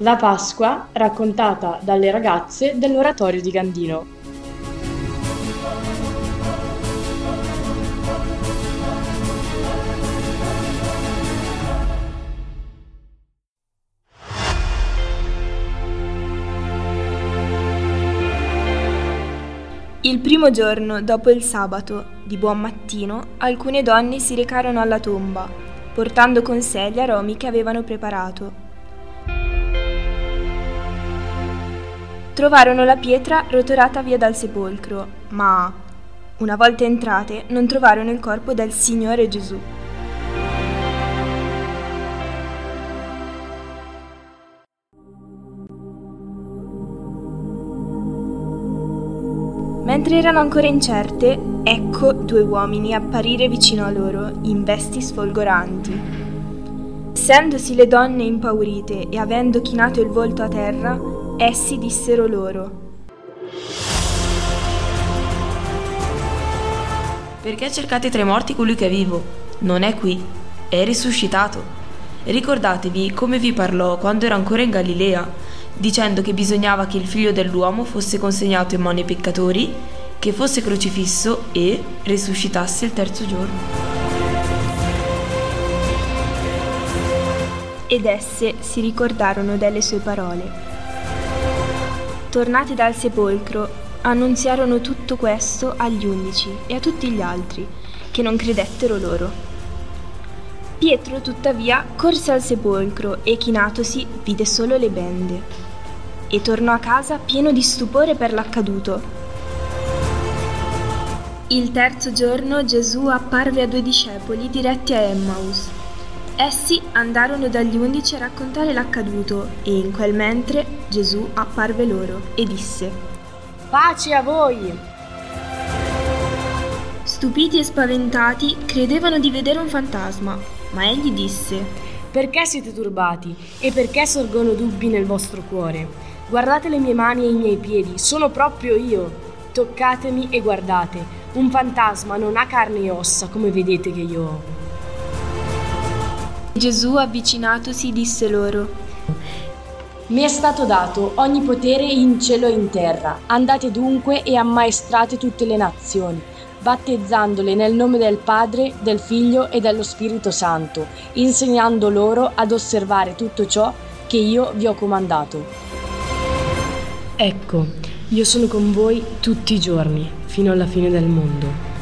La Pasqua raccontata dalle ragazze dell'oratorio di Gandino. Il primo giorno dopo il sabato, di buon mattino, alcune donne si recarono alla tomba, portando con sé gli aromi che avevano preparato. Trovarono la pietra rotolata via dal sepolcro, ma, una volta entrate, non trovarono il corpo del Signore Gesù. Mentre erano ancora incerte, ecco due uomini apparire vicino a loro, in vesti sfolgoranti. Essendosi le donne impaurite e avendo chinato il volto a terra, essi dissero loro. Perché cercate tra i morti colui che è vivo? Non è qui, è risuscitato. Ricordatevi come vi parlò quando era ancora in Galilea dicendo che bisognava che il figlio dell'uomo fosse consegnato in mano ai peccatori, che fosse crocifisso e risuscitasse il terzo giorno. Ed esse si ricordarono delle sue parole. Tornati dal sepolcro, annunziarono tutto questo agli undici e a tutti gli altri, che non credettero loro. Pietro, tuttavia, corse al sepolcro e, chinatosi, vide solo le bende e tornò a casa pieno di stupore per l'accaduto. Il terzo giorno Gesù apparve a due discepoli diretti a Emmaus. Essi andarono dagli undici a raccontare l'accaduto e in quel mentre Gesù apparve loro e disse Pace a voi! Stupiti e spaventati credevano di vedere un fantasma, ma egli disse Perché siete turbati e perché sorgono dubbi nel vostro cuore? Guardate le mie mani e i miei piedi, sono proprio io. Toccatemi e guardate. Un fantasma non ha carne e ossa come vedete che io ho. Gesù avvicinatosi disse loro, Mi è stato dato ogni potere in cielo e in terra. Andate dunque e ammaestrate tutte le nazioni, battezzandole nel nome del Padre, del Figlio e dello Spirito Santo, insegnando loro ad osservare tutto ciò che io vi ho comandato. Ecco, io sono con voi tutti i giorni, fino alla fine del mondo.